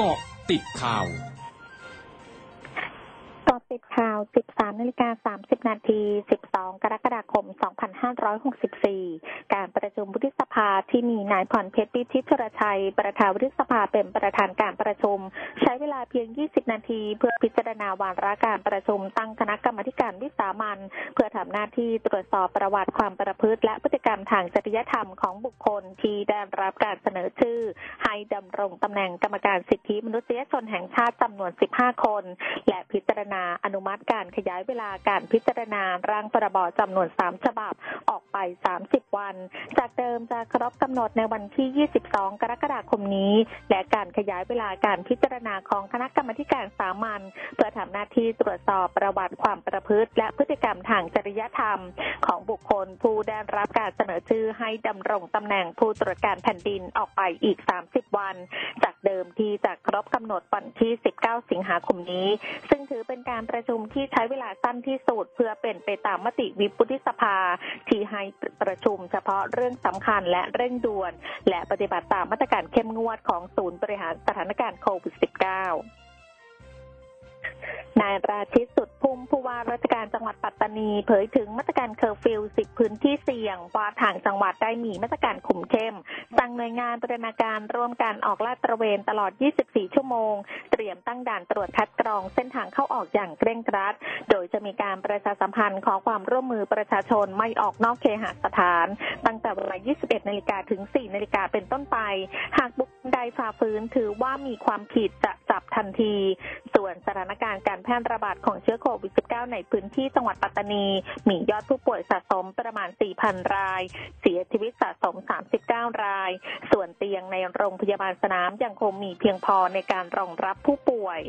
กาะติดข่าวกาะติด ข่าว 13 นาฬิกา 30 นาที 12 กรกฎาคม 2564 การประชุมวุฒิสภาที่มีนายพรเพชรปิชิชรชัย ประธานวุฒิสภาเป็นประธานการประชุม ใช้เวลาเพียง 20 นาที เพื่อพิจารณาวาระการประชุมตั้งคณะกรรมการวิสามันเพื่อทำหน้าที่ตรวจสอบประวัติความประพฤติ และพฤติกรรมทางจริยธรรมของบุคคลที่ได้รับการเสนอชื่อ ให้ดำรงตำแหน่งกรรมการสิทธิมนุษยชนแห่งชาติจำนวน 15 คน และพิจารณาอนุมัติการขยายเวลาการพิจารณาร่างพรบจำนวน 3 ฉบับออกไป 30 วัน จากเดิมจะครบกำหนดในวันที่ 22 กรกฎาคมนี้ และการขยายเวลาการพิจารณาของคณะกรรมการสามัญเพื่อทำหน้าที่ตรวจสอบประวัติความประพฤติ และพฤติกรรมทางจริยธรรม ของบุคคลผู้ได้รับการเสนอชื่อให้ดำรงตำแหน่งผู้ตรวจการแผ่นดินออกไปอีก 30 วัน จากเดิมที่จะครบกำหนดวันที่ 19 สิงหาคมนี้ ซึ่งถือเป็นการประชุมที่ใช้เวลาสั้นที่สุด เพื่อเป็นไปตามมติวิปวุฒิสภาที่ให้ประชุมเฉพาะเรื่องสำคัญและเร่งด่วน และปฏิบัติตามมาตรการเข้มงวดของศูนย์บริหารสถานการณ์โควิด -19 นายราชิตสุดพุ่มผู้ว่าราชการจังหวัดปัตตานี เผยถึงมาตรการเคอร์ฟิว10พื้นที่เสี่ยงว่าทางจังหวัดได้มีมาตรการคุมเข้ม สั่งหน่วยงานบริณาการร่วมกันออกลาดตระเวนตลอด 24 ชั่วโมง เตรียมตั้งด่านตรวจคัดกรองเส้นทางเข้าออกอย่างเคร่งครัด โดยจะมีการประชาสัมพันธ์ขอความร่วมมือประชาชนไม่ออกนอกเคหสถาน ตั้งแต่เวลา 21 นาฬิกาถึง 4 นาฬิกาเป็นต้นไป หากบุคคลใดฝ่าฝืนถือว่ามีความผิดจะับทันที ส่วนสถานการณ์การแพร่ระบาดของเชื้อโควิด -19 ในพื้นที่จังหวัดปัตตานี มียอดผู้ป่วยสะสมประมาณ 4,000 ราย เสียชีวิตสะสม 39 ราย ส่วนเตียงในโรงพยาบาลสนามยังคงมีเพียงพอในการรองรับผู้ป่วย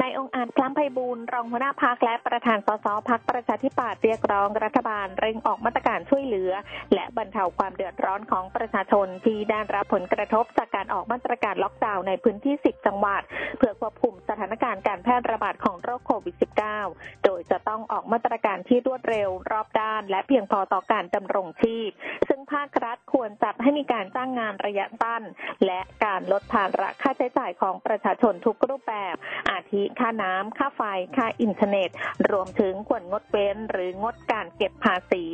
นายองค์อาจคล้ำไพบูลรองหัวหน้าพักและประธานสสพักประชาธิปัตย์เรียกร้องรัฐบาลเร่งออกมาตรการช่วยเหลือ และบรรเทาความเดือดร้อนของประชาชนที่ได้รับผลกระทบจากการออกมาตรการล็อกดาวน์ในพื้นที่ 10 จังหวัด เพื่อควบคุมสถานการณ์การแพร่ระบาดของโรคโควิด -19 โดยจะต้องออกมาตรการที่รวดเร็วรอบด้าน และเพียงพอต่อการดำรงชีพ ซึ่งภาครัฐควรจัดให้มีการจ้างงานระยะสั้น และการลดภาระค่าใช้จ่ายของประชาชนทุกรูปแบบ ทิค่าน้ำค่าไฟ ค่าอินเทอร์เน็ต รวมถึงควรงดเว้น หรืองดการเก็บภาษี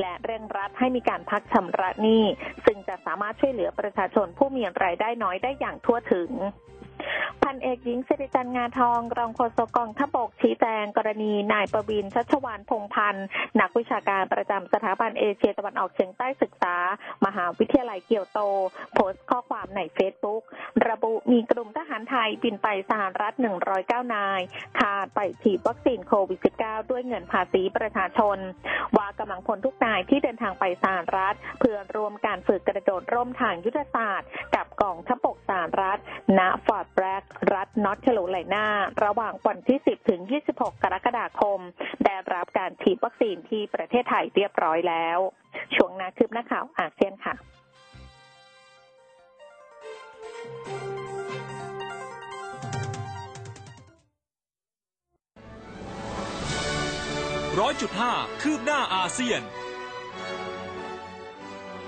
และเร่งรัดให้มีการพักชำระหนี้ ซึ่งจะสามารถช่วยเหลือประชาชนผู้มีรายได้น้อยได้อย่างทั่วถึง พันเอกหญิงสิริจันทร์ งาทองรองโฆษกกองทัพบกชี้แจงกรณีนายปวินชัชวาลพงศ์พันธ์นักวิชาการประจำสถาบันเอเชียตะวันออกเฉียงใต้ศึกษา มหาวิทยาลัยเกียวโต โพสต์ข้อความในเฟซบุ๊กระบุมีกลุ่มทหารไทยบินไปสหรัฐ 109 นายคาดไปฉีดวัคซีนโควิด -19 ด้วยเงินภาษีประชาชน ว่ากำลังพลทุกนายที่เดินทางไปสหรัฐ เพื่อร่วมการฝึกกระโดดร่มทางยุทธศาสตร์ กับกองทัพบกสหรัฐณฟอร์ดแบล็กรัฐนอตเทโลไลนาระหว่างวันที่ 10 ถึง 26 กรกฎาคม ได้รับการฉีดวัคซีนที่ประเทศไทยเรียบร้อยแล้ว ช่วงนาคืบหน้าข่าวอาเซียนค่ะร้อยจุดห้าคืบหน้าอาเซียน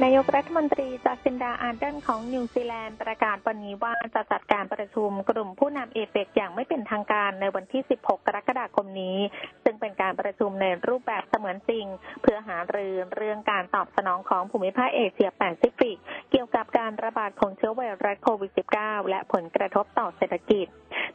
นายกรัฐมนตรีจัสซินดาอาร์เดนของนิวซีแลนด์ประกาศวันนี้ว่าจะจัดการประชุมกลุ่มผู้นำเอเปกอย่างไม่เป็นทางการในวันที่ 16 กรกฎาคมนี้ ซึ่งเป็นการประชุมในรูปแบบเสมือนจริง เพื่อหารือเรื่องการตอบสนองของภูมิภาคเอเชียแปซิฟิก เกี่ยวกับการระบาดของเชื้อไวรัสโควิด -19 และผลกระทบต่อเศรษฐกิจ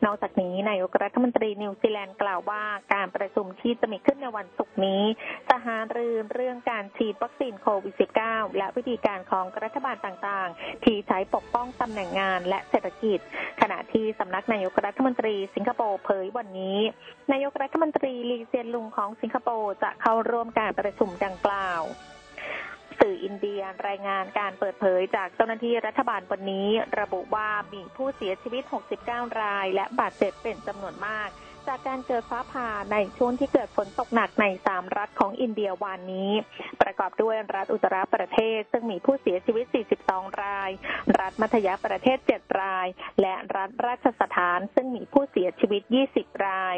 นอกจากนี้นายกรัฐมนตรีนิวซีแลนด์กล่าวว่าการประชุมที่จะมีขึ้นในวันศุกร์นี้จะหารือเรื่องการฉีดวัคซีนโควิด -19 และวิธีการของรัฐบาลต่างๆ ที่ใช้ปกป้องตำแหน่งงานและเศรษฐกิจ ขณะที่สำนักนายกรัฐมนตรีสิงคโปร์เผยวันนี้ นายกรัฐมนตรีลีเซียนลุงของสิงคโปร์จะเข้าร่วมการประชุมดังกล่าว สื่ออินเดียรายงานการเปิดเผยจากเจ้าหน้าที่รัฐบาลวันนี้ ระบุว่ามีผู้เสียชีวิต 69 ราย และบาดเจ็บเป็นจำนวนมาก จากการเกิดฟ้าผ่าในช่วงที่เกิดฝนตกหนักในสามรัฐของอินเดียวานนี้ ประกอบด้วยรัฐอุตรประเทศ ซึ่งมีผู้เสียชีวิต 42 ราย รัฐมัธยประเทศ 7 ราย และรัฐราชสถาน ซึ่งมีผู้เสียชีวิต 20 ราย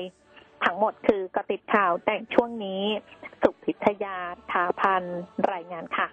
ทั้งหมดคือกติดข่าวแต่งช่วงนี้ สุพิทยาทาพันรายงานค่ะ